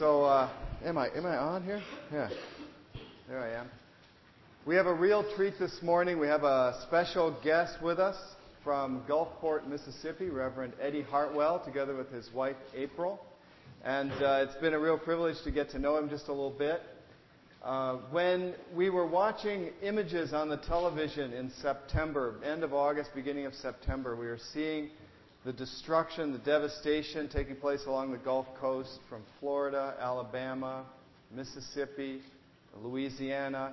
So, uh, am I am I on here? Yeah, there I am. We have a real treat this morning. We have a special guest with us from Gulfport, Mississippi, Reverend Eddie Hartwell, together with his wife April. And uh, it's been a real privilege to get to know him just a little bit. Uh, when we were watching images on the television in September, end of August, beginning of September, we were seeing the destruction, the devastation taking place along the Gulf Coast from Florida, Alabama, Mississippi, Louisiana,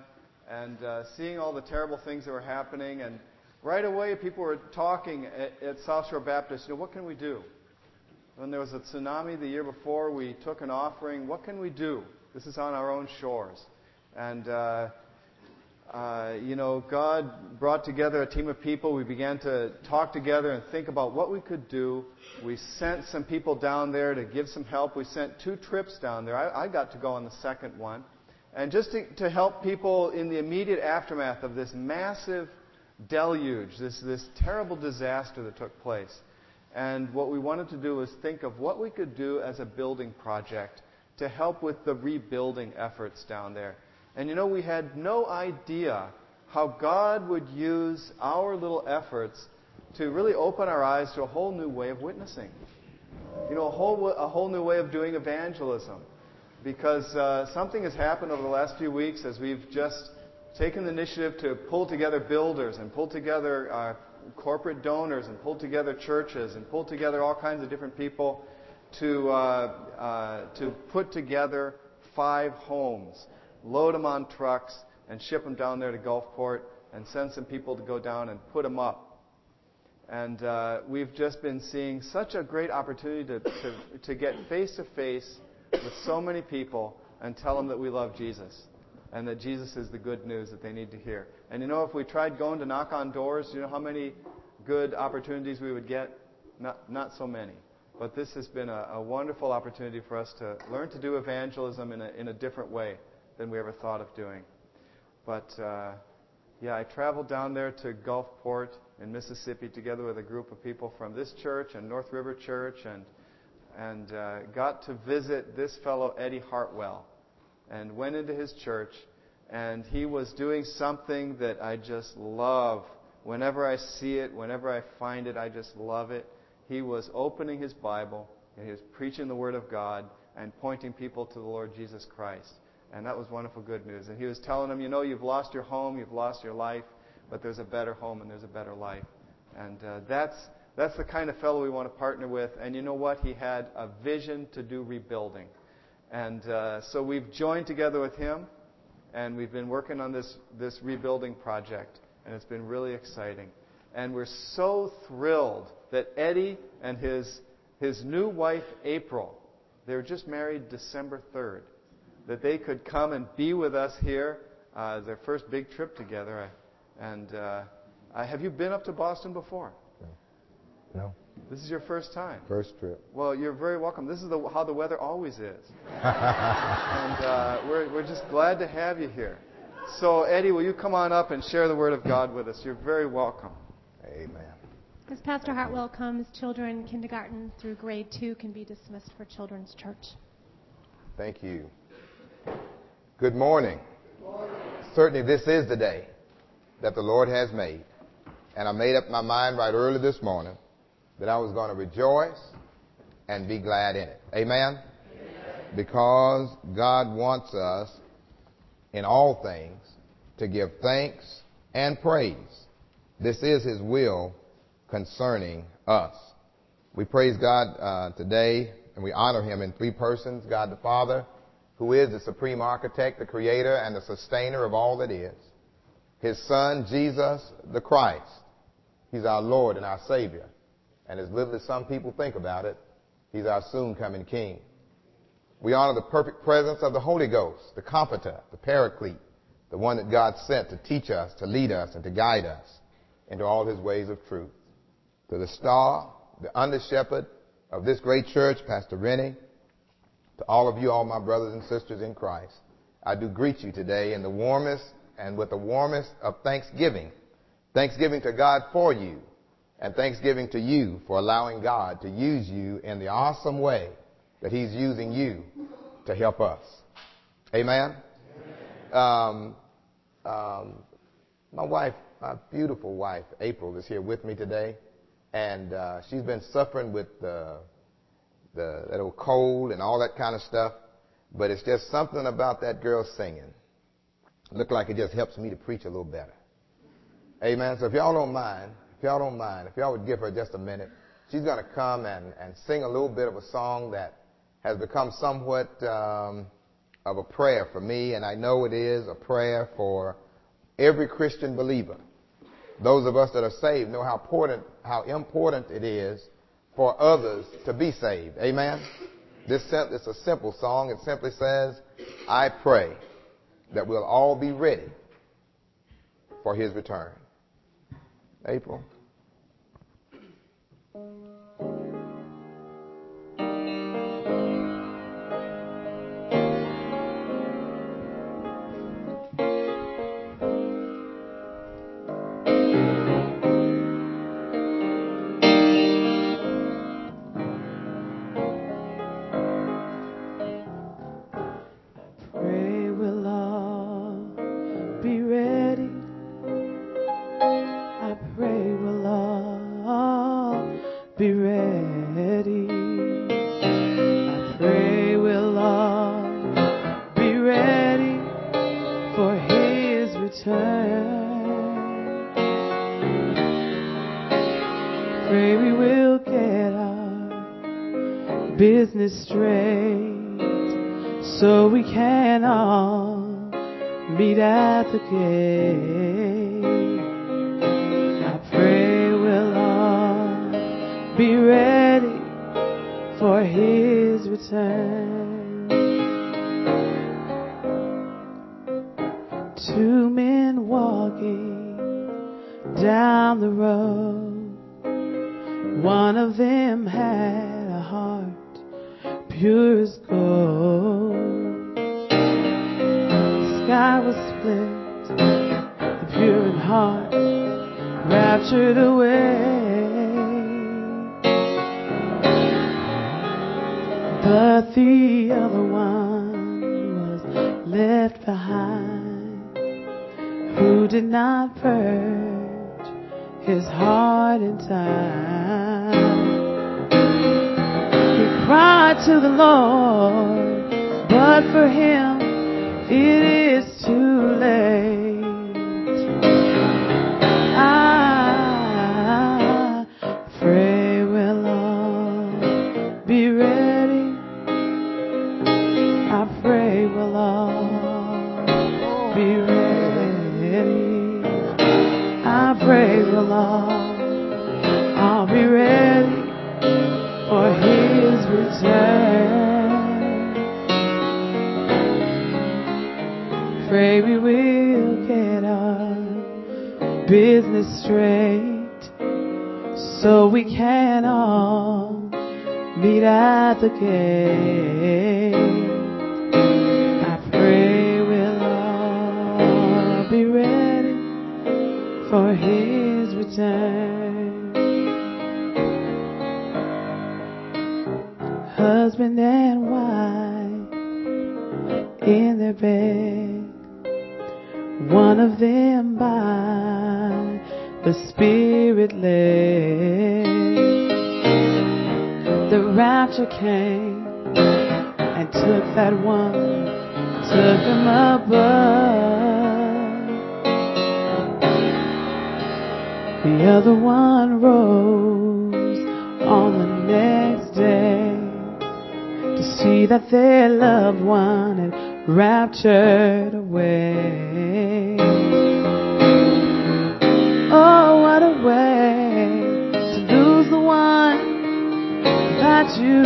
and uh, seeing all the terrible things that were happening. And right away, people were talking at, at South Shore Baptist, you know, what can we do? When there was a tsunami the year before, we took an offering. What can we do? This is on our own shores. And uh, uh, you know, God brought together a team of people. We began to talk together and think about what we could do. We sent some people down there to give some help. We sent two trips down there. I, I got to go on the second one. And just to, to, help people in the immediate aftermath of this massive deluge, this, this terrible disaster that took place. And what we wanted to do was think of what we could do as a building project to help with the rebuilding efforts down there. And you know, we had no idea how God would use our little efforts to really open our eyes to a whole new way of witnessing. You know, a whole, a whole new way of doing evangelism. Because uh, something has happened over the last few weeks as we've just taken the initiative to pull together builders and pull together uh, corporate donors and pull together churches and pull together all kinds of different people to, uh, uh to put together five homes load them on trucks, and ship them down there to Gulfport and send some people to go down and put them up. And uh, we've just been seeing such a great opportunity to, to, to get face to face with so many people and tell them that we love Jesus and that Jesus is the good news that they need to hear. And you know, if we tried going to knock on doors, you know how many good opportunities we would get? Not, not so many. But this has been a, a wonderful opportunity for us to learn to do evangelism in a, in a different way than we ever thought of doing. But uh, yeah, I traveled down there to Gulfport in Mississippi together with a group of people from this church and North River Church, and and uh, got to visit this fellow Eddie Hartwell, and went into his church, and he was doing something that I just love. Whenever I see it, whenever I find it, I just love it. He was opening his Bible and he was preaching the Word of God and pointing people to the Lord Jesus Christ. And that was wonderful good news. And he was telling them, you know, you've lost your home, you've lost your life, but there's a better home and there's a better life. And uh, that's, that's the kind of fellow we want to partner with. And you know what? He had a vision to do rebuilding. And uh, so we've joined together with him, and we've been working on this, this rebuilding project. And it's been really exciting. And we're so thrilled that Eddie and his, his new wife, April, they were just married December 3rd that they could come and be with us here, uh, their first big trip together. And uh, have you been up to Boston before? No. No. This is your first time. First trip. Well, you're very welcome. This is the, how the weather always is, and uh, we're we're just glad to have you here. So, Eddie, will you come on up and share the word of God with us? You're very welcome. Amen. As Pastor Hartwell comes, children kindergarten through grade two can be dismissed for Children's Church. Thank you. Good morning. Certainly, this is the day that the Lord has made. And I made up my mind right early this morning that I was going to rejoice and be glad in it. Amen? Amen? Because God wants us in all things to give thanks and praise. This is His will concerning us. We praise God uh, today and we honor Him in three persons God the Father, who is the supreme architect, the creator, and the sustainer of all that is. His son, Jesus the Christ. He's our Lord and our Savior. And as little as some people think about it, He's our soon coming King. We honor the perfect presence of the Holy Ghost, the Comforter, the Paraclete, the one that God sent to teach us, to lead us, and to guide us into all His ways of truth. To the star, the under shepherd of this great church, Pastor Rennie, to all of you, all my brothers and sisters in Christ, I do greet you today in the warmest and with the warmest of thanksgiving. Thanksgiving to God for you and thanksgiving to you for allowing God to use you in the awesome way that He's using you to help us. Amen? Um, um, my wife, my beautiful wife, April, is here with me today, and uh, she's been suffering with the, the that old cold and all that kind of stuff. But it's just something about that girl singing. Look like it just helps me to preach a little better. Amen. So if y'all don't mind, if y'all don't mind, if y'all would give her just a minute, she's going to come and, and sing a little bit of a song that has become somewhat um, of a prayer for me, and I know it is a prayer for every Christian believer. Those of us that are saved know how important, how important it is for others to be saved. Amen. This it's a simple song. It simply says, "I pray that we'll all be ready for His return." April.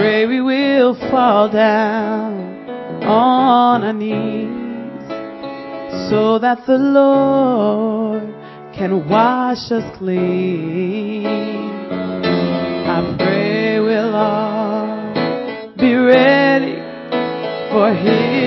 pray we will fall down on our knees so that the Lord can wash us clean. I pray we'll all be ready for His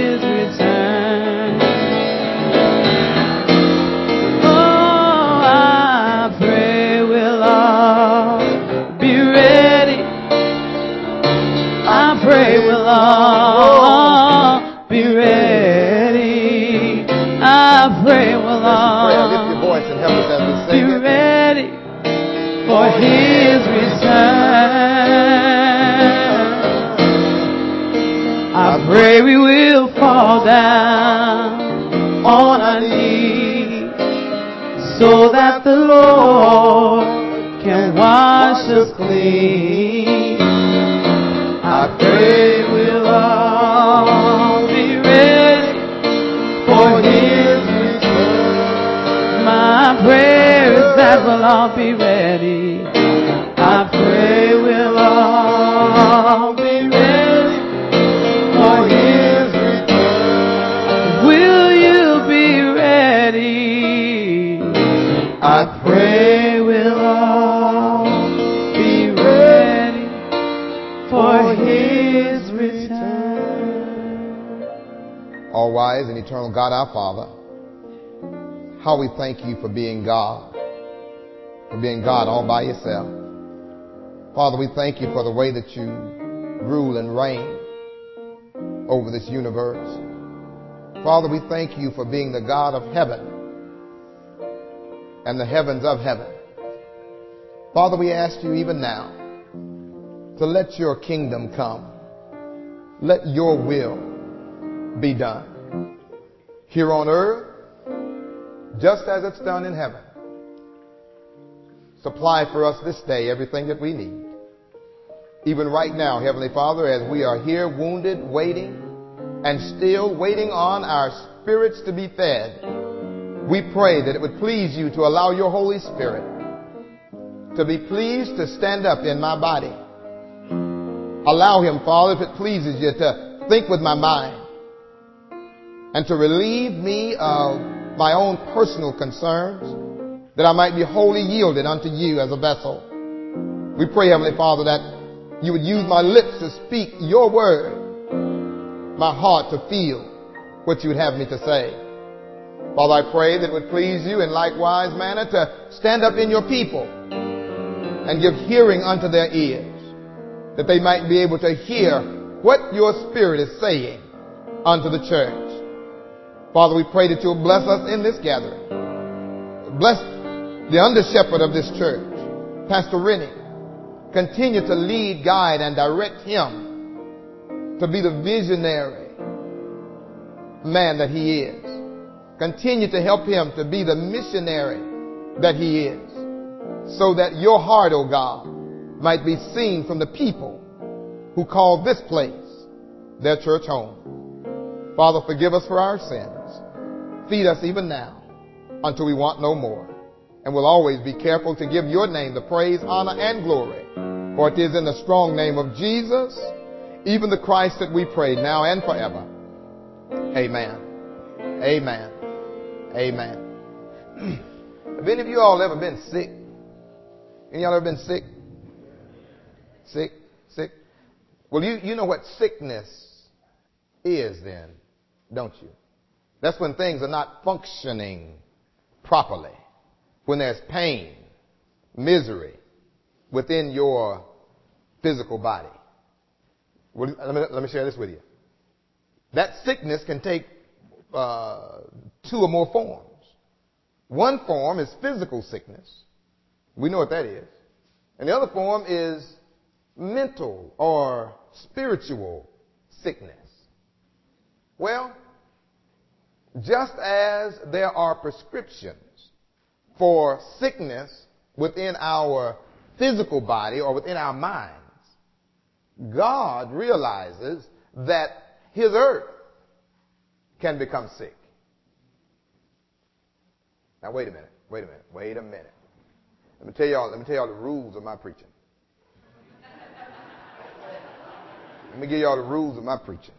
pray we will fall down on our knees so that the Lord can wash us clean. I pray we'll all be ready for his return. My prayer is that we'll all be ready. God our Father, how we thank you for being God, for being God all by yourself. Father, we thank you for the way that you rule and reign over this universe. Father, we thank you for being the God of heaven and the heavens of heaven. Father, we ask you even now to let your kingdom come. Let your will be done here on earth just as it's done in heaven. Supply for us this day everything that we need. Even right now, Heavenly Father, as we are here wounded, waiting, and still waiting on our spirits to be fed, we pray that it would please you to allow your Holy Spirit to be pleased to stand up in my body. Allow him, Father, if it pleases you, to think with my mind and to relieve me of my own personal concerns that I might be wholly yielded unto you as a vessel. We pray, Heavenly Father, that you would use my lips to speak your word, my heart to feel what you would have me to say. Father, I pray that it would please you in likewise manner to stand up in your people and give hearing unto their ears, that they might be able to hear what your Spirit is saying unto the church. Father, we pray that you'll bless us in this gathering. Bless the under shepherd of this church, Pastor Rennie. Continue to lead, guide, and direct him to be the visionary man that he is. Continue to help him to be the missionary that he is. So that your heart, O God, might be seen from the people who call this place their church home. Father, forgive us for our sins. Feed us even now until we want no more. And we'll always be careful to give your name the praise, honor, and glory. For it is in the strong name of Jesus, even the Christ that we pray now and forever. Amen. Amen. Amen. Have any of you all ever been sick? Any of y'all ever been sick? Sick? Sick? Well, you, you know what sickness is then, don't you? That's when things are not functioning properly. When there's pain, misery within your physical body. Let, me, let me share this with you. That sickness can take uh, two or more forms. One form is physical sickness. We know what that is. And the other form is mental or spiritual sickness. Well, just as there are prescriptions for sickness within our physical body or within our minds, God realizes that His earth can become sick. Now wait a minute, wait a minute, wait a minute. Let me tell y'all, let me tell y'all the rules of my preaching. Let me give y'all the rules of my preaching.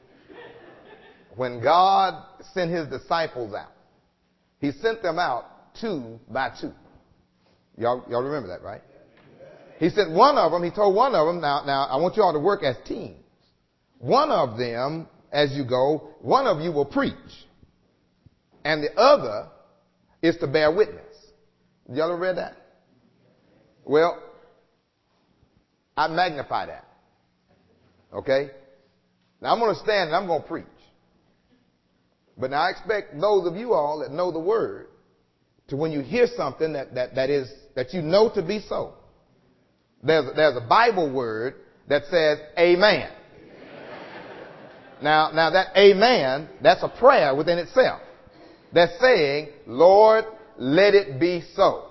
When God sent his disciples out, he sent them out two by two. Y'all, y'all remember that, right? He sent one of them, he told one of them, now, now I want you all to work as teams. One of them, as you go, one of you will preach. And the other is to bear witness. Y'all ever read that? Well, I magnify that. Okay? Now I'm going to stand and I'm going to preach. But now I expect those of you all that know the word to when you hear something that, that, that is, that you know to be so. There's, there's a Bible word that says amen. Now, now that amen, that's a prayer within itself. That's saying, Lord, let it be so.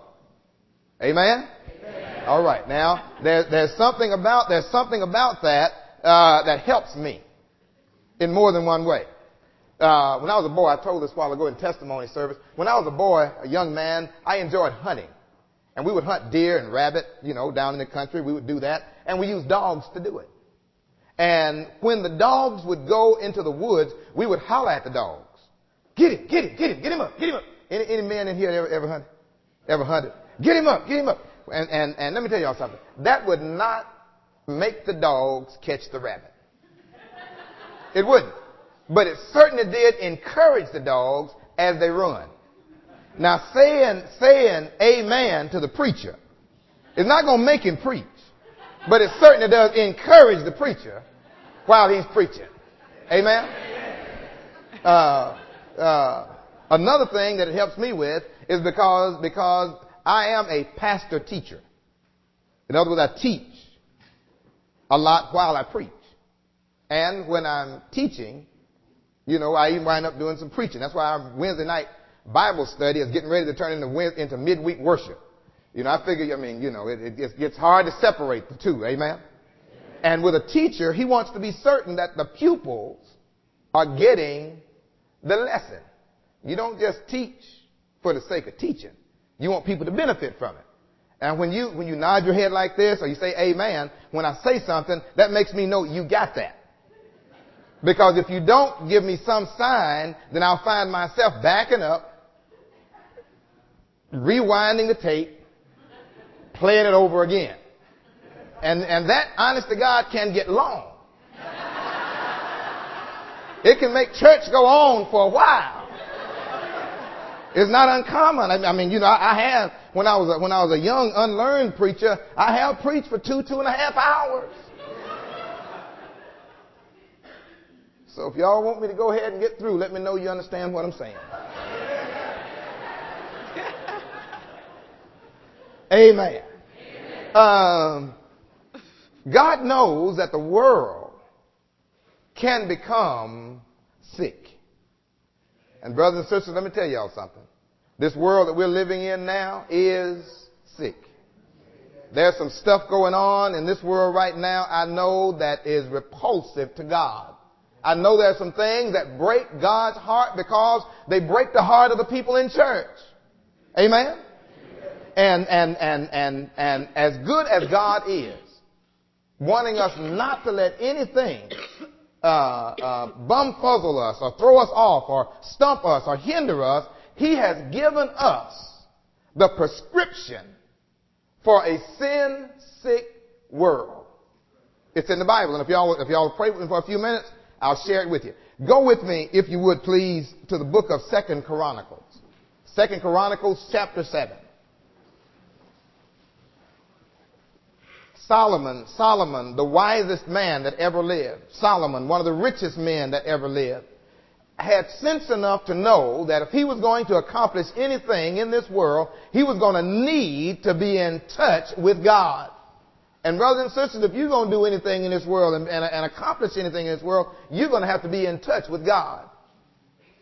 Amen? amen. All right. Now, there, there's something about, there's something about that, uh, that helps me in more than one way. Uh, when I was a boy, I told this while ago in testimony service. When I was a boy, a young man, I enjoyed hunting. And we would hunt deer and rabbit, you know, down in the country. We would do that. And we used dogs to do it. And when the dogs would go into the woods, we would holler at the dogs. Get him, get him, get him, get him up, get him up. Any, any man in here ever, ever hunted? Ever hunted? Get him up, get him up. And, and, and let me tell y'all something. That would not make the dogs catch the rabbit. It wouldn't. But it certainly did encourage the dogs as they run. Now saying, saying amen to the preacher is not going to make him preach. But it certainly does encourage the preacher while he's preaching. Amen? Uh, uh, another thing that it helps me with is because, because I am a pastor teacher. In other words, I teach a lot while I preach. And when I'm teaching, you know, I even wind up doing some preaching. That's why our Wednesday night Bible study is getting ready to turn into, into midweek worship. You know, I figure, I mean, you know, it, it gets hard to separate the two. Amen? And with a teacher, he wants to be certain that the pupils are getting the lesson. You don't just teach for the sake of teaching. You want people to benefit from it. And when you, when you nod your head like this or you say amen, when I say something, that makes me know you got that. Because if you don't give me some sign, then I'll find myself backing up, rewinding the tape, playing it over again. And, and that, honest to God, can get long. It can make church go on for a while. It's not uncommon. I, mean, you know, I have, when I was a, when I was a young, unlearned preacher, I have preached for two, two and a half hours. So if y'all want me to go ahead and get through, let me know you understand what I'm saying. Amen. Um, God knows that the world can become sick. And brothers and sisters, let me tell y'all something. This world that we're living in now is sick. There's some stuff going on in this world right now I know that is repulsive to God. I know there are some things that break God's heart because they break the heart of the people in church. Amen? And, and, and, and, and as good as God is, wanting us not to let anything uh, uh, bumfuzzle us or throw us off or stump us or hinder us, He has given us the prescription for a sin sick world. It's in the Bible. And if y'all, if y'all pray with me for a few minutes, I'll share it with you. Go with me, if you would please, to the book of Second Chronicles. Second Chronicles chapter 7. Solomon, Solomon, the wisest man that ever lived, Solomon, one of the richest men that ever lived, had sense enough to know that if he was going to accomplish anything in this world, he was going to need to be in touch with God. And brothers and sisters, if you're going to do anything in this world and, and, and accomplish anything in this world, you're going to have to be in touch with God.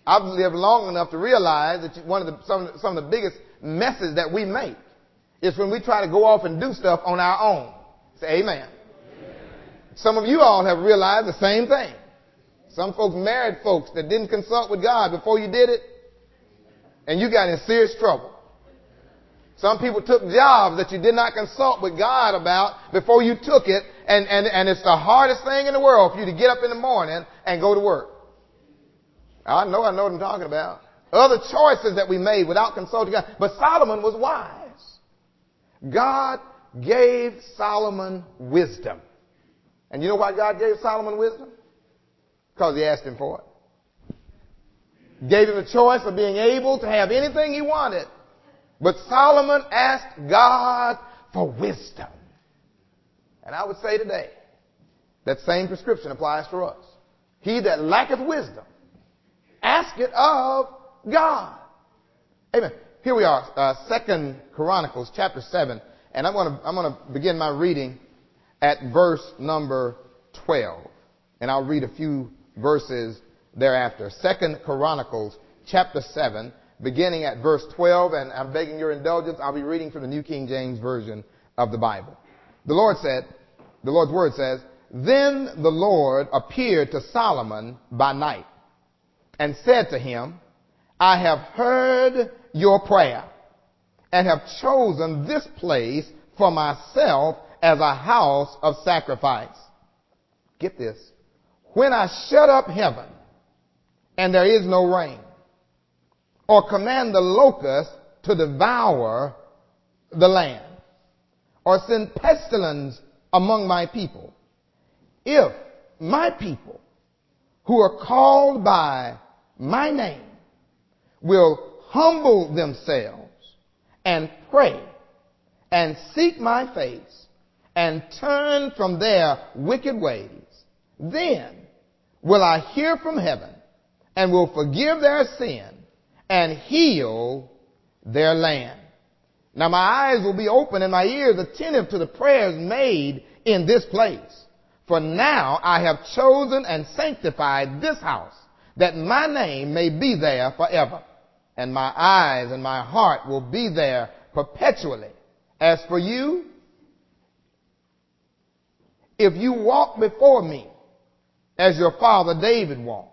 I've lived long enough to realize that one of the, some, of the, some of the biggest messes that we make is when we try to go off and do stuff on our own. Say amen. amen. Some of you all have realized the same thing. Some folks married folks that didn't consult with God before you did it, and you got in serious trouble. Some people took jobs that you did not consult with God about before you took it, and, and, and it's the hardest thing in the world for you to get up in the morning and go to work. I know, I know what I'm talking about. Other choices that we made without consulting God. But Solomon was wise. God gave Solomon wisdom. And you know why God gave Solomon wisdom? Because he asked him for it. Gave him the choice of being able to have anything he wanted. But Solomon asked God for wisdom. And I would say today, that same prescription applies for us. He that lacketh wisdom, ask it of God. Amen. Here we are, uh, Second Chronicles chapter 7. And I'm to, I'm to begin my reading at verse number 12. And I'll read a few verses thereafter. Second Chronicles chapter 7, beginning at verse 12. And I'm begging your indulgence. I'll be reading from the New King James Version of the Bible. The Lord said, the Lord's word says, Then the Lord appeared to Solomon by night and said to him, I have heard your prayer and have chosen this place for myself as a house of sacrifice. Get this. When I shut up heaven and there is no rain, or command the locust to devour the land, or send pestilence among my people, if my people who are called by my name will humble themselves and pray and seek my face and turn from their wicked ways, then will I hear from heaven and will forgive their sin and heal their land. Now my eyes will be open and my ears attentive to the prayers made in this place. For now I have chosen and sanctified this house that my name may be there forever and my eyes and my heart will be there perpetually. As for you, if you walk before me as your father David walked,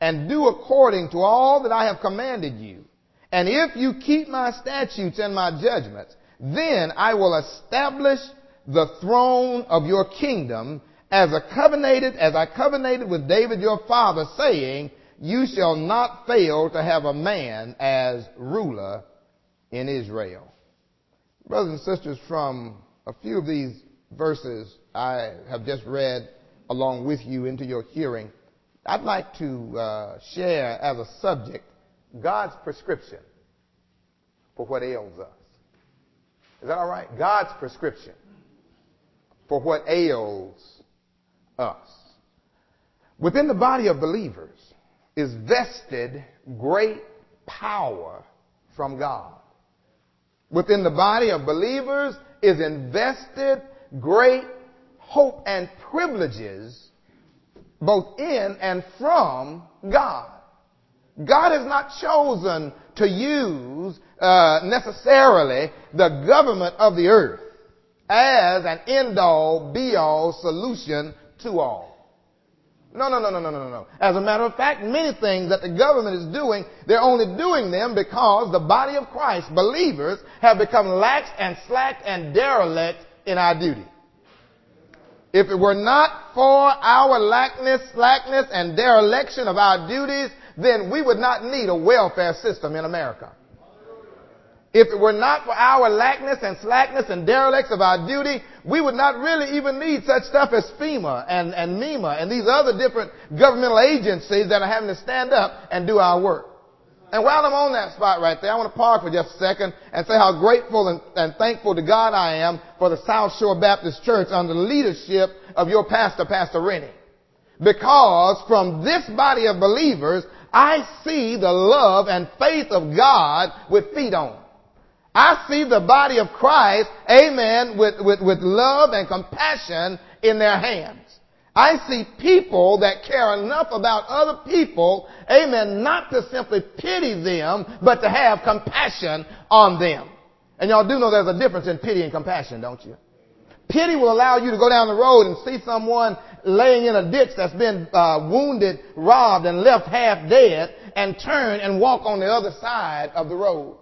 and do according to all that I have commanded you, and if you keep my statutes and my judgments, then I will establish the throne of your kingdom as a covenanted, as I covenanted with David your father, saying, you shall not fail to have a man as ruler in Israel. Brothers and sisters, from a few of these verses I have just read along with you into your hearing, I'd like to uh, share as a subject God's prescription for what ails us. Is that all right? God's prescription for what ails us. Within the body of believers, is vested great power from God. Within the body of believers is invested great hope and privileges both in and from God. God has not chosen to use uh, necessarily the government of the earth as an end-all, be-all solution to all. No, no, no, no, no, no, no. As a matter of fact, many things that the government is doing, they're only doing them because the body of Christ, believers, have become lax and slack and derelict in our duty. If it were not for our lackness, slackness, and dereliction of our duties, then we would not need a welfare system in America. If it were not for our lackness and slackness and derelicts of our duty, we would not really even need such stuff as FEMA and, and MEMA and these other different governmental agencies that are having to stand up and do our work. And while I'm on that spot right there, I want to pause for just a second and say how grateful and, and thankful to God I am for the South Shore Baptist Church under the leadership of your pastor, Pastor Rennie. Because from this body of believers, I see the love and faith of God with feet on. I see the body of Christ, amen, with, with, with love and compassion in their hands. I see people that care enough about other people, amen, not to simply pity them, but to have compassion on them. And y'all do know there's a difference in pity and compassion, don't you? Pity will allow you to go down the road and see someone laying in a ditch that's been uh, wounded, robbed, and left half dead, and turn and walk on the other side of the road.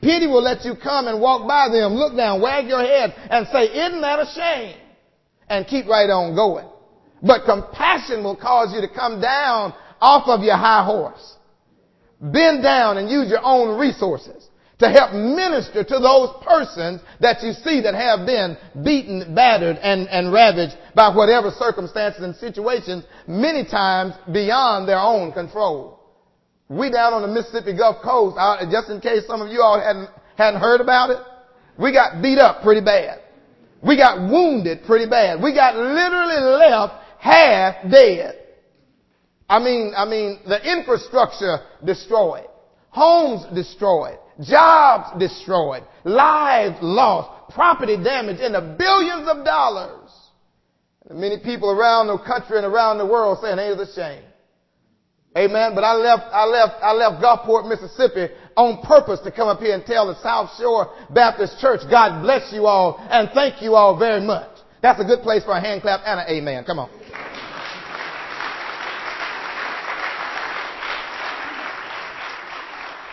Pity will let you come and walk by them, look down, wag your head, and say, isn't that a shame? And keep right on going. But compassion will cause you to come down off of your high horse bend down and use your own resources to help minister to those persons that you see that have been beaten, battered, and, and ravaged by whatever circumstances and situations, many times beyond their own control. We down on the Mississippi Gulf Coast, just in case some of you all hadn't, hadn't heard about it, we got beat up pretty bad. We got wounded pretty bad. We got literally left half dead. I mean, I mean, the infrastructure destroyed, homes destroyed, jobs destroyed, lives lost, property damage in the billions of dollars. And many people around the country and around the world saying, ain't it a shame? Amen. But I left, I left, I left Gulfport, Mississippi on purpose to come up here and tell the South Shore Baptist Church, God bless you all and thank you all very much. That's a good place for a hand clap and an amen. Come on.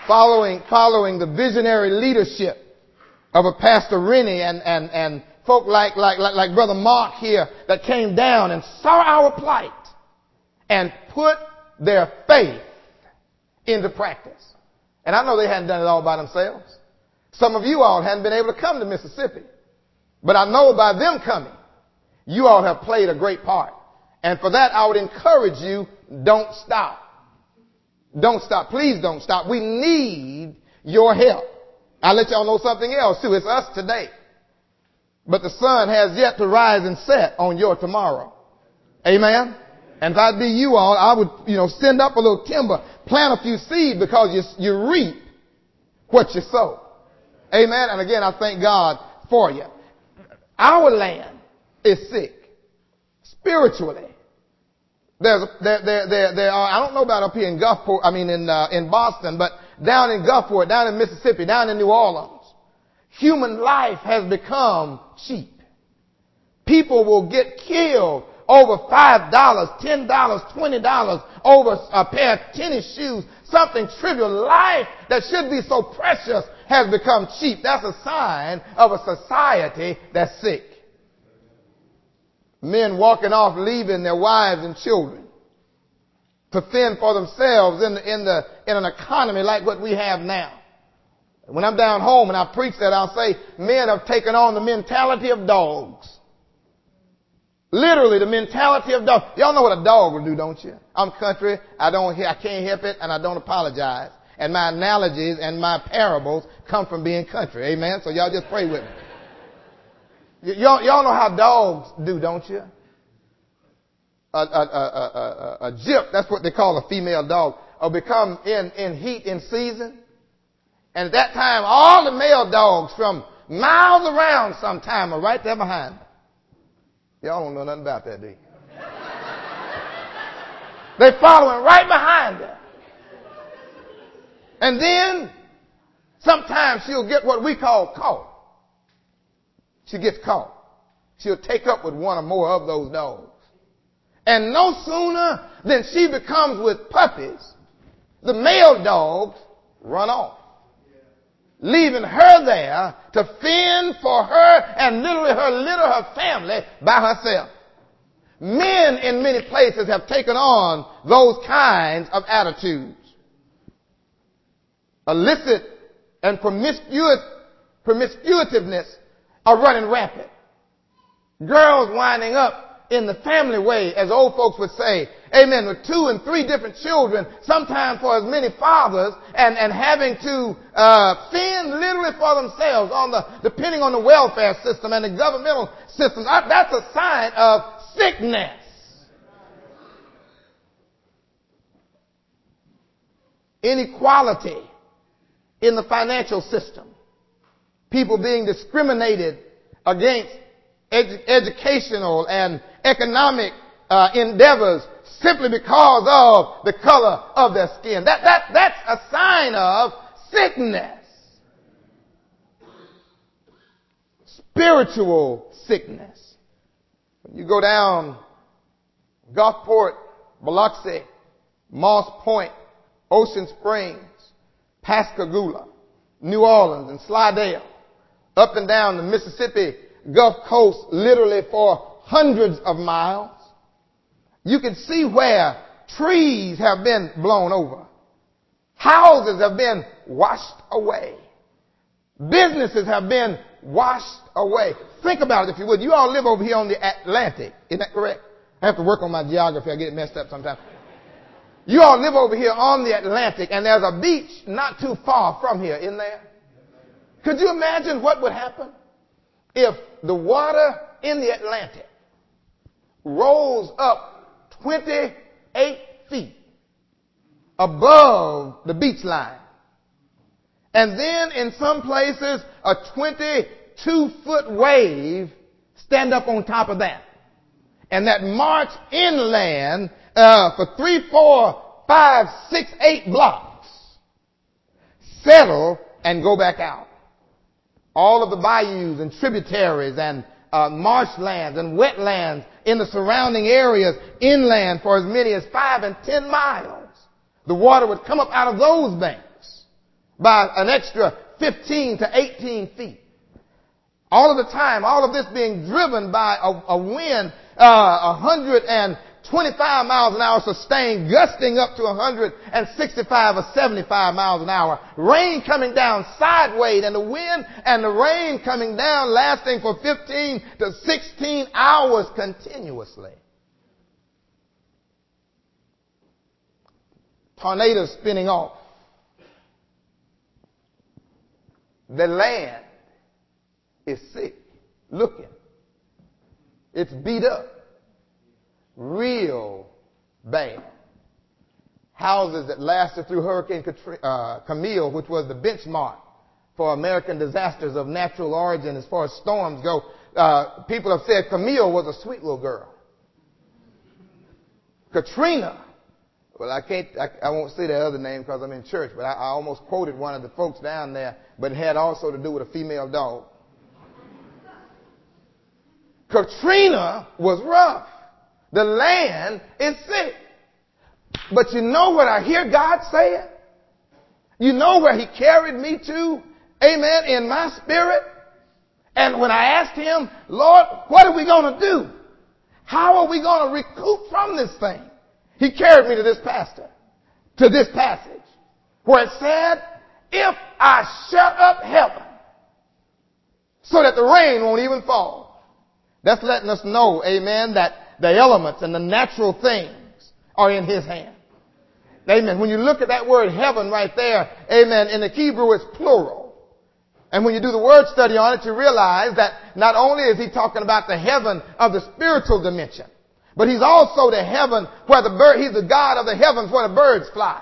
Following, following the visionary leadership of a Pastor Rennie and, and, and folk like, like, like, like Brother Mark here that came down and saw our plight and put their faith into practice. And I know they hadn't done it all by themselves. Some of you all hadn't been able to come to Mississippi. But I know by them coming, you all have played a great part. And for that, I would encourage you, don't stop. Don't stop. Please don't stop. We need your help. I'll let y'all know something else too. It's us today. But the sun has yet to rise and set on your tomorrow. Amen? And if I'd be you all, I would, you know, send up a little timber, plant a few seed because you, you reap what you sow. Amen? And again, I thank God for you. Our land is sick. Spiritually. There's, there, there, there, there are, I don't know about up here in Gulfport, I mean in, uh, in Boston, but down in Gulfport, down in Mississippi, down in New Orleans, human life has become cheap. People will get killed over $5, $10, $20 over a pair of tennis shoes, something trivial. Life that should be so precious has become cheap. That's a sign of a society that's sick. Men walking off leaving their wives and children to fend for themselves in, the, in, the, in an economy like what we have now. When I'm down home and I preach that, I'll say men have taken on the mentality of dogs. Literally the mentality of dogs. Y'all know what a dog will do, don't you? I'm country. I don't, I can't help it and I don't apologize. And my analogies and my parables come from being country. Amen. So y'all just pray with me. Y'all, y'all know how dogs do, don't you? A, a, a, a, a gyp, that's what they call a female dog, will become in, in heat in season. And at that time, all the male dogs from miles around sometime are right there behind. Y'all don't know nothing about that, do you? They're following right behind her. And then, sometimes she'll get what we call caught she gets caught. She'll take up with one or more of those dogs. And no sooner than she becomes with puppies, the male dogs run off. Leaving her there to fend for her and literally her little her family by herself. Men in many places have taken on those kinds of attitudes. Illicit and promiscuous, promiscuitiveness are running rampant. Girls winding up in the family way, as old folks would say, amen, with two and three different children, sometimes for as many fathers, and, and having to uh, fend literally for themselves on the, depending on the welfare system and the governmental system. That's a sign of sickness. Inequality in the financial system people being discriminated against edu- educational and economic uh, endeavors simply because of the color of their skin. That, that, that's a sign of sickness. Spiritual sickness. When you go down Gulfport, Biloxi, Moss Point, Ocean Springs, Pascagoula, New Orleans, and Slidell, up and down the Mississippi Gulf Coast literally for hundreds of miles. You can see where trees have been blown over. Houses have been washed away. Businesses have been washed away. Think about it if you would. You all live over here on the Atlantic. Isn't that correct? I have to work on my geography. I get it messed up sometimes. You all live over here on the Atlantic and there's a beach not too far from here, isn't there? Could you imagine what would happen if the water in the Atlantic rose up 28 feet above the beach line? And then in some places, a 22 foot wave stand up on top of that. And that march inland uh, for three, four, five, six, eight blocks, settle and go back out. All of the bayous and tributaries and uh, marshlands and wetlands in the surrounding areas inland for as many as five and ten miles. The water would come up out of those banks by an extra 15 to 18 feet. All of the time, all of this being driven by a, a wind, uh, 125 miles an hour sustained, gusting up to 165 or 75 miles an hour. Rain coming down sideways and the wind and the rain coming down lasting for 15 to 16 hours continuously. Tornadoes spinning off. The land is sick looking. It's beat up. Real bad. Houses that lasted through Hurricane uh, Camille, which was the benchmark for American disasters of natural origin as far as storms go. Uh, people have said Camille was a sweet little girl. Katrina well, I can't, I, I won't say the other name because I'm in church, but I, I almost quoted one of the folks down there, but it had also to do with a female dog. Katrina was rough. The land is sick. But you know what I hear God saying? You know where He carried me to? Amen. In my spirit. And when I asked Him, Lord, what are we going to do? How are we going to recoup from this thing? He carried me to this pastor, to this passage, where it said, if I shut up heaven so that the rain won't even fall. That's letting us know, amen, that the elements and the natural things are in his hand. Amen. When you look at that word heaven right there, amen, in the Hebrew it's plural. And when you do the word study on it, you realize that not only is he talking about the heaven of the spiritual dimension, but he's also the heaven where the bird, he's the God of the heavens where the birds fly.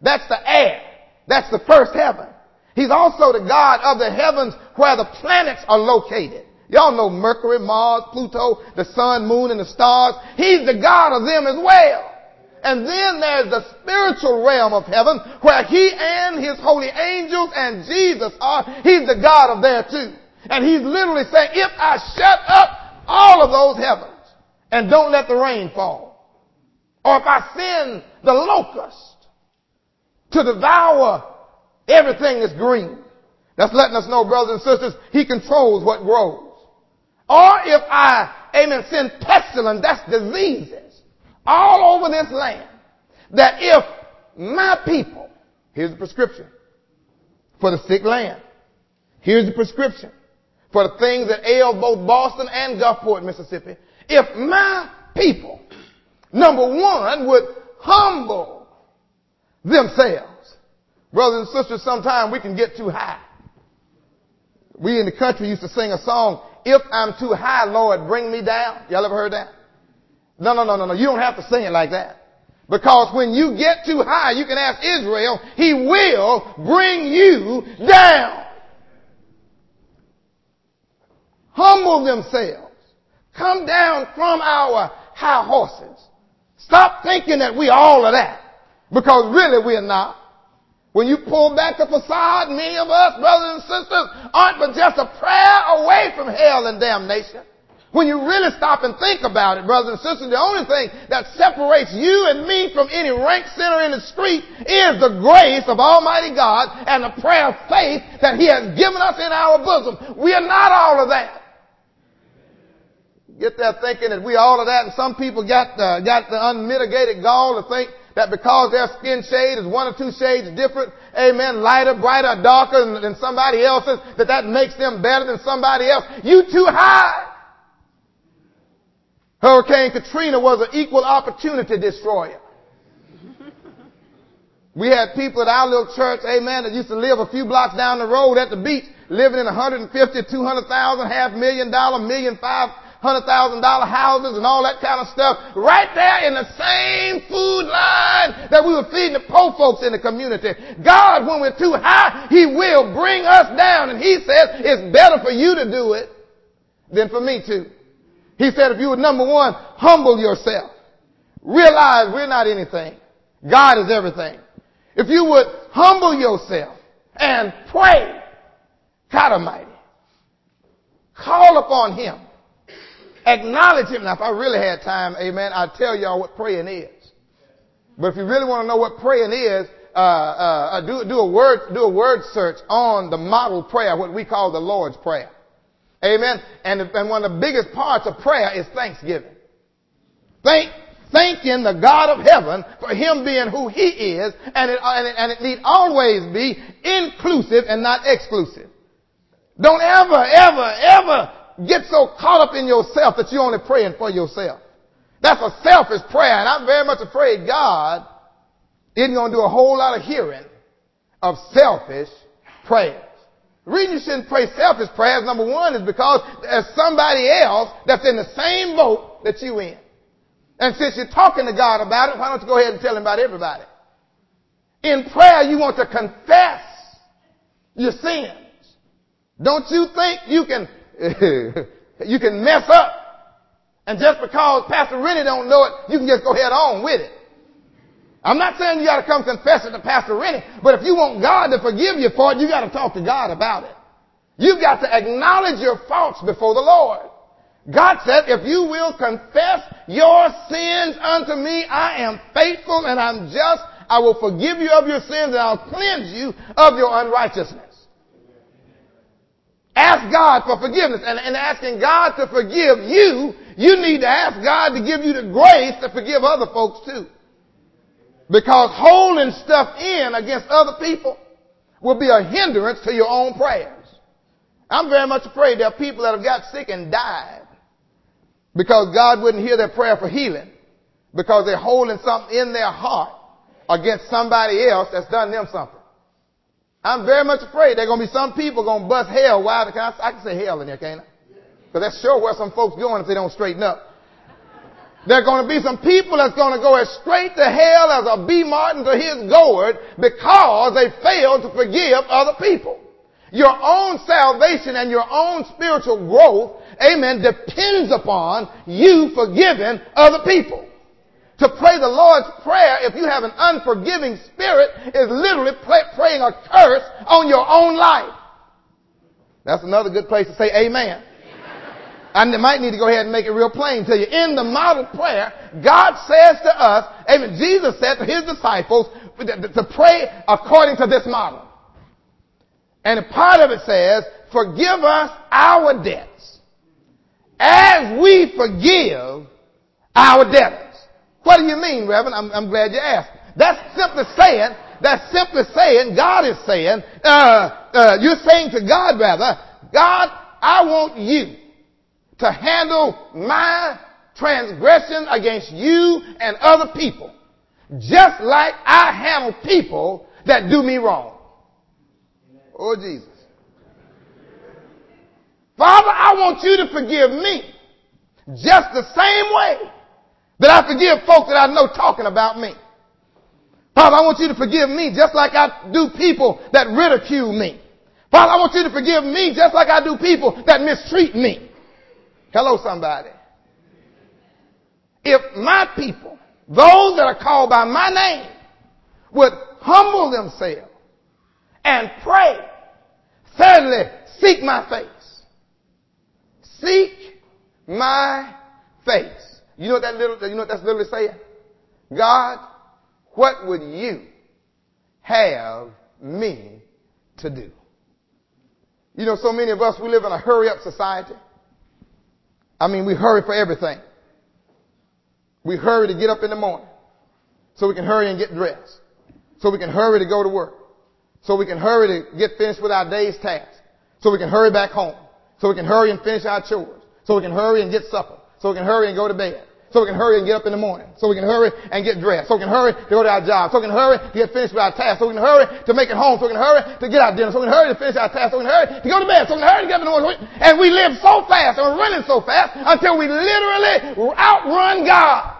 That's the air. That's the first heaven. He's also the God of the heavens where the planets are located. Y'all know Mercury, Mars, Pluto, the sun, moon, and the stars. He's the God of them as well. And then there's the spiritual realm of heaven where he and his holy angels and Jesus are. He's the God of there too. And he's literally saying, if I shut up all of those heavens, and don't let the rain fall. Or if I send the locust to devour everything that's green, that's letting us know, brothers and sisters, he controls what grows. Or if I, amen, send pestilence, that's diseases, all over this land, that if my people, here's the prescription for the sick land, here's the prescription for the things that ail both Boston and Gulfport, Mississippi, if my people, number one, would humble themselves. Brothers and sisters, sometimes we can get too high. We in the country used to sing a song, If I'm too high, Lord, bring me down. Y'all ever heard that? No, no, no, no, no. You don't have to sing it like that. Because when you get too high, you can ask Israel, He will bring you down. Humble themselves. Come down from our high horses. Stop thinking that we are all of that. Because really we're not. When you pull back the facade, many of us, brothers and sisters, aren't but just a prayer away from hell and damnation. When you really stop and think about it, brothers and sisters, the only thing that separates you and me from any rank sinner in the street is the grace of Almighty God and the prayer of faith that He has given us in our bosom. We are not all of that get there thinking that we are all of that, and some people got got the unmitigated gall to think that because their skin shade is one or two shades different, amen, lighter, brighter, darker than, than somebody else's, that that makes them better than somebody else. You too high. Hurricane Katrina was an equal opportunity destroyer. We had people at our little church, amen, that used to live a few blocks down the road at the beach, living in 150, 200,000, half million dollar, million five hundred thousand dollar houses and all that kind of stuff right there in the same food line that we were feeding the poor folks in the community. God, when we're too high, He will bring us down. And He says it's better for you to do it than for me to. He said if you were number one, humble yourself. Realize we're not anything. God is everything. If you would humble yourself and pray, God Almighty, call upon Him. Acknowledge Him. Now, if I really had time, amen, I'd tell y'all what praying is. But if you really want to know what praying is, uh, uh, uh, do, do a word, do a word search on the model prayer, what we call the Lord's Prayer. Amen. And, and one of the biggest parts of prayer is thanksgiving. Thank, thanking the God of heaven for Him being who He is, and it, and it, and it need always be inclusive and not exclusive. Don't ever, ever, ever get so caught up in yourself that you're only praying for yourself. That's a selfish prayer, and I'm very much afraid God isn't going to do a whole lot of hearing of selfish prayers. The reason you shouldn't pray selfish prayers, number one, is because there's somebody else that's in the same boat that you in. And since you're talking to God about it, why don't you go ahead and tell him about everybody? In prayer, you want to confess your sins. Don't you think you can, you can mess up? And just because Pastor Rennie don't know it, you can just go ahead on with it. I'm not saying you gotta come confess it to Pastor Rennie, but if you want God to forgive you for it, you gotta talk to God about it. You've got to acknowledge your faults before the Lord. God said, if you will confess your sins unto me, I am faithful and I'm just. I will forgive you of your sins and I'll cleanse you of your unrighteousness. Ask God for forgiveness. And, asking God to forgive you, you need to ask God to give you the grace to forgive other folks too. Because holding stuff in against other people will be a hindrance to your own prayers. I'm very much afraid there are people that have got sick and died because God wouldn't hear their prayer for healing because they're holding something in their heart against somebody else that's done them something. I'm very much afraid there are going to be some people going to bust hell wide. Can I, I can say hell in there, can't I? Because that's sure where some folks going if they don't straighten up. There are going to be some people that's going to go as straight to hell as a B. Martin to his gourd because they failed to forgive other people. Your own salvation and your own spiritual growth, amen, depends upon you forgiving other people. To pray the Lord's Prayer, if you have an unforgiving spirit, is literally praying a curse on your own life. That's another good place to say amen. I might need to go ahead and make it real plain to you. In the model prayer, God says to us, amen, Jesus said to his disciples to pray according to this model. And a part of it says, forgive us our debts as we forgive our debtors. What do you mean, Reverend? I'm, I'm glad you asked. That's simply saying, that's simply saying, God is saying, uh, uh, you're saying to God rather, God, I want you to handle my transgression against you and other people just like I handle people that do me wrong. Oh, Jesus. Father, I want you to forgive me just the same way that I forgive folks that I know talking about me. Father, I want you to forgive me just like I do people that ridicule me. Father, I want you to forgive me just like I do people that mistreat me. Hello, somebody. If my people, those that are called by my name, would humble themselves and pray, thirdly, seek my face. Seek my face. You know what that little, you know what that's literally saying? God, what would you have me to do? You know, so many of us, we live in a hurry up society. I mean, we hurry for everything. We hurry to get up in the morning. so we can hurry and get dressed, so we can hurry to go to work, so we can hurry to get finished with our day's tasks, so we can hurry back home, so we can hurry and finish our chores, so we can hurry and get supper, so we can hurry and go to bed, so we can hurry and get up in the morning, so we can hurry and get dressed, so we can hurry to go to our job, so we can hurry to get finished with our tasks, so we can hurry to make it home, so we can hurry to get our dinner, so we can hurry to finish our tasks, so we can hurry to go to bed, so we can hurry to get up in the morning. And we live so fast and we're running so fast until we literally outrun God.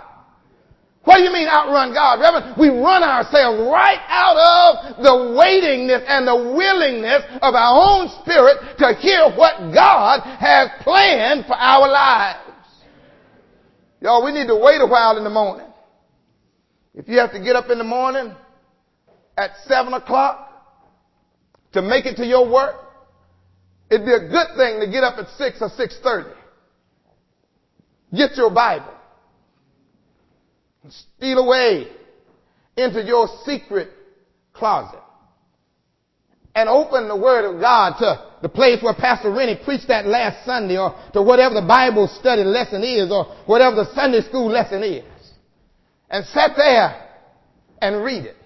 What do you mean outrun God, Reverend? We run ourselves right out of the waitingness and the willingness of our own spirit to hear what God has planned for our lives. Y'all, we need to wait a while in the morning. If you have to get up in the morning at 7 o'clock to make it to your work, it'd be a good thing to get up at 6 or 6.30. Get your Bible. And steal away into your secret closet. And open the Word of God to the place where Pastor Rennie preached that last Sunday or to whatever the Bible study lesson is or whatever the Sunday school lesson is. And sit there and read it.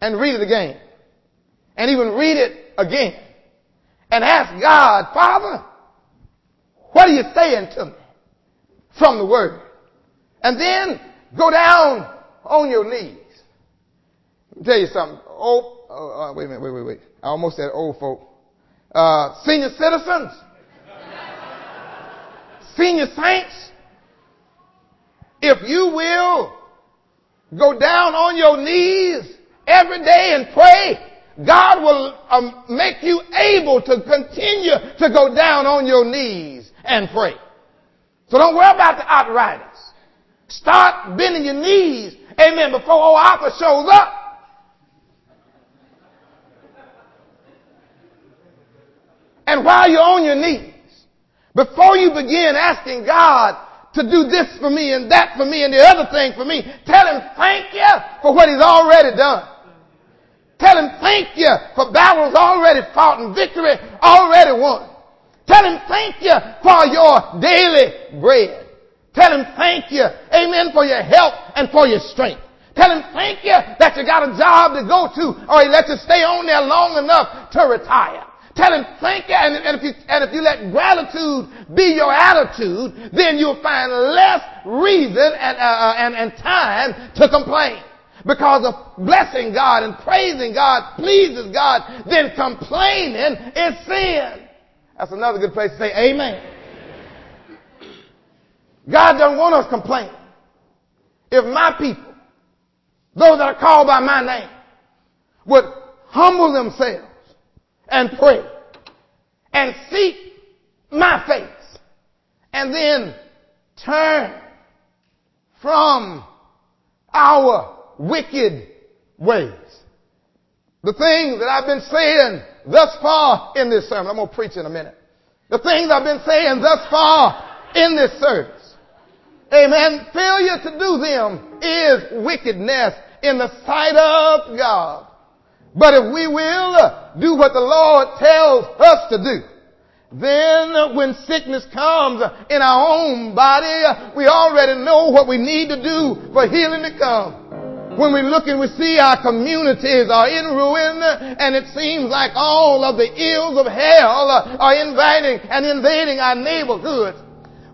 And read it again. And even read it again. And ask God, Father, what are you saying to me from the Word? And then go down on your knees. Let me tell you something. Oh, wait a minute, wait, wait, wait. I almost said old folk uh, senior citizens, senior saints, if you will go down on your knees every day and pray, God will um, make you able to continue to go down on your knees and pray. So don't worry about the arthritis. Start bending your knees, amen, before old Arthur shows up. And while you're on your knees, before you begin asking God to do this for me and that for me and the other thing for me, tell him thank you for what he's already done. Tell him thank you for battles already fought and victory already won. Tell him thank you for your daily bread. Tell him thank you, amen, for your help and for your strength. Tell him thank you that you got a job to go to or he let you stay on there long enough to retire. Tell him thank you, and, and, if you, and if you let gratitude be your attitude, then you'll find less reason and, uh, uh, and, and time to complain. Because of blessing God and praising God pleases God, then complaining is sin. That's another good place to say amen. God doesn't want us complaining. If my people, those that are called by my name, would humble themselves and pray and seek my face and then turn from our wicked ways. The things that I've been saying thus far in this sermon, I'm going to preach in a minute. The things I've been saying thus far in this service. Amen. Failure to do them is wickedness in the sight of God. But if we will uh, do what the Lord tells us to do, then when sickness comes uh, in our own body, uh, we already know what we need to do for healing to come. When we look and we see our communities are in ruin and it seems like all of the ills of hell are inviting and invading our neighborhoods,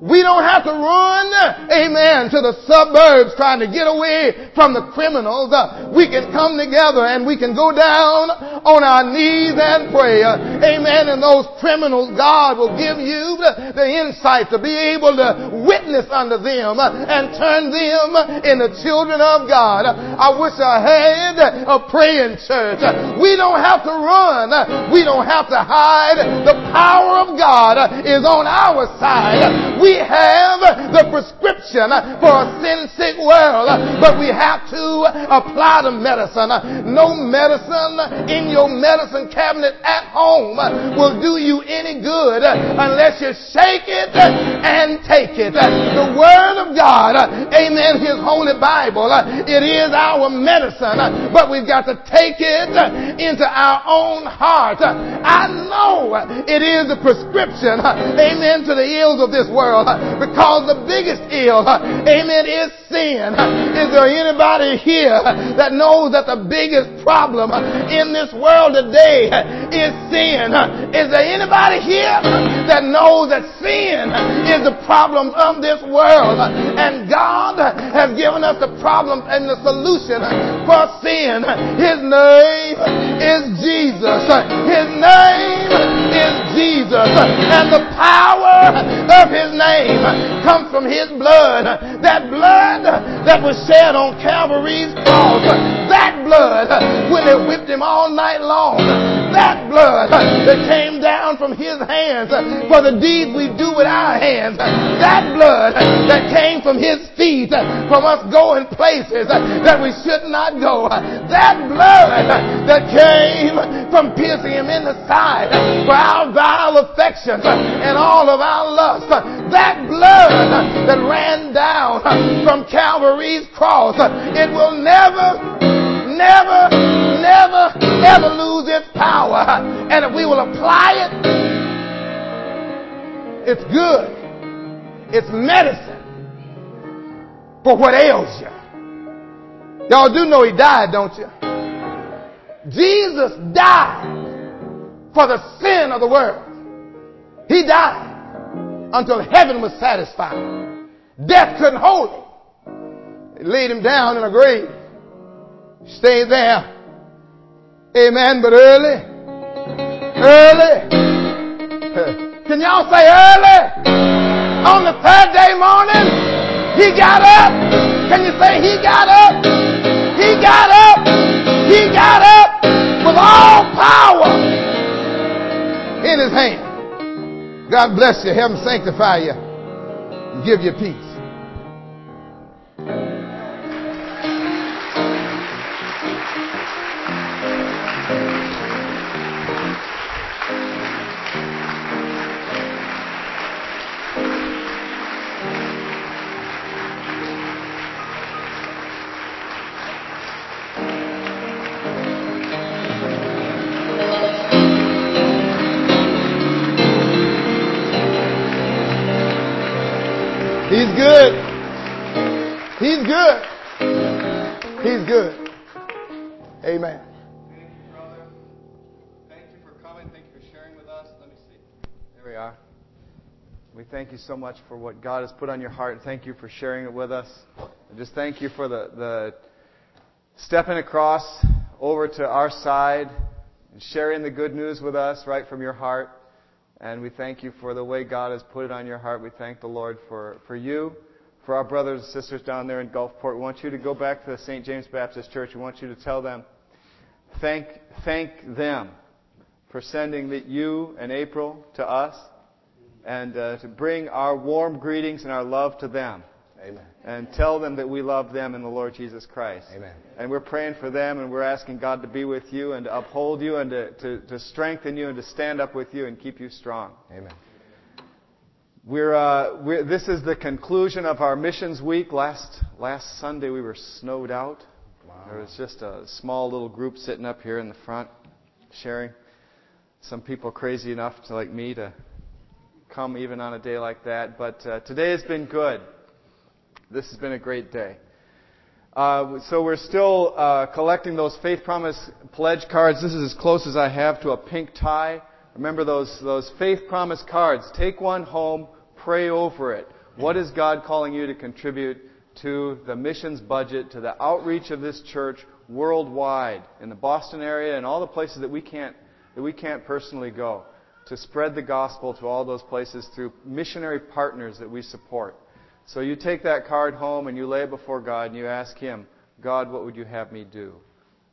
we don't have to run, amen, to the suburbs trying to get away from the criminals. Uh, we can come together and we can go down on our knees and pray. Uh, amen. And those criminals, God will give you the, insight to be able to witness unto them and turn them into children of God. I wish I had a praying church. We don't have to run. We don't have to hide. The power of God is on our side. We we have the prescription for a sin sick world, but we have to apply the medicine. No medicine in your medicine cabinet at home will do you any good unless you shake it and take it. The Word of God, amen, His Holy Bible, it is our medicine, but we've got to take it into our own heart. I know it is a prescription, amen, to the ills of this world. Ill because the biggest ill, amen, is sin. Is there anybody here that knows that the biggest problem in this world today is sin? Is there anybody here that knows that sin is the problem of this world? And God has given us the problem and the solution for sin. His name is Jesus. His name is Jesus. And the power of His name comes from His blood. That blood that was shed on Calvary's cross. That blood when they whipped Him all night long. That blood that came down from His hands for the deeds we do with our hands. That blood that came from His feet from us going places that we should not go. That blood that came from piercing Him in the side for our affections and all of our lust. That blood that ran down from Calvary's cross. It will never, never, never, ever lose its power. And if we will apply it, it's good. It's medicine for what ails you. Y'all do know he died, don't you? Jesus died for the sin of the world. He died until heaven was satisfied. Death couldn't hold him. They laid him down in a grave. Stayed there. Amen. But early, early. Can y'all say early? On the third day morning, he got up. Can you say he got up? He got up. He got up with all power in his hand. God bless you. Heaven sanctify you and give you peace. He's good. He's good. He's good. Amen. Thank you, brother. Thank you for coming. Thank you for sharing with us. Let me see. There we are. We thank you so much for what God has put on your heart. Thank you for sharing it with us. And just thank you for the, the stepping across over to our side and sharing the good news with us right from your heart. And we thank you for the way God has put it on your heart. We thank the Lord for, for you, for our brothers and sisters down there in Gulfport. We want you to go back to the St. James Baptist Church. We want you to tell them, thank, thank them for sending you and April to us and uh, to bring our warm greetings and our love to them. Amen. And tell them that we love them in the Lord Jesus Christ. Amen. And we're praying for them and we're asking God to be with you and to uphold you and to, to, to strengthen you and to stand up with you and keep you strong. Amen. We're, uh, we're, this is the conclusion of our missions week. Last, last Sunday we were snowed out. Wow. There was just a small little group sitting up here in the front sharing. Some people crazy enough to, like me to come even on a day like that. But uh, today has been good. This has been a great day. Uh, so we're still uh, collecting those faith promise pledge cards. This is as close as I have to a pink tie. Remember those those faith promise cards. Take one home, pray over it. What is God calling you to contribute to the missions budget, to the outreach of this church worldwide, in the Boston area and all the places that we can't that we can't personally go, to spread the gospel to all those places through missionary partners that we support. So you take that card home and you lay it before God and you ask Him, God, what would you have me do?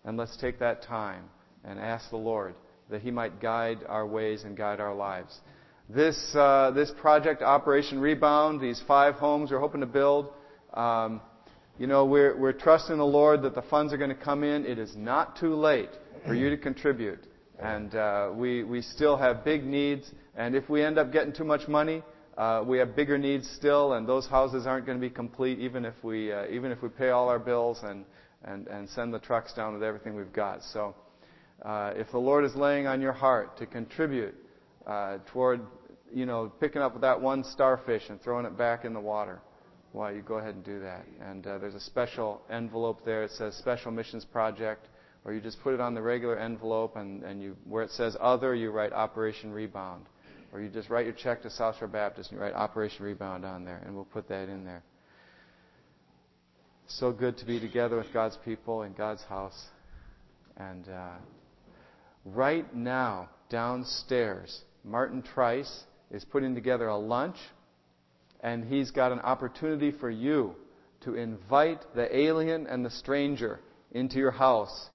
And let's take that time and ask the Lord that He might guide our ways and guide our lives. This, uh, this project, Operation Rebound, these five homes we're hoping to build, um, you know, we're, we're trusting the Lord that the funds are going to come in. It is not too late for you to contribute. And uh, we, we still have big needs. And if we end up getting too much money, we have bigger needs still, and those houses aren't going to be complete even if we uh, even if we pay all our bills and, send the trucks down with everything we've got. So, uh, if the Lord is laying on your heart to contribute uh, toward you know, picking up that one starfish and throwing it back in the water, why, you go ahead and do that. And uh, there's a special envelope there. It says Special Missions Project, or you just put it on the regular envelope, and, and you, where it says Other, you write Operation Rebound. Or you just write your check to South Shore Baptist and you write Operation Rebound on there, and we'll put that in there. So good to be together with God's people in God's house. And uh, right now, downstairs, Martin Trice is putting together a lunch, and he's got an opportunity for you to invite the alien and the stranger into your house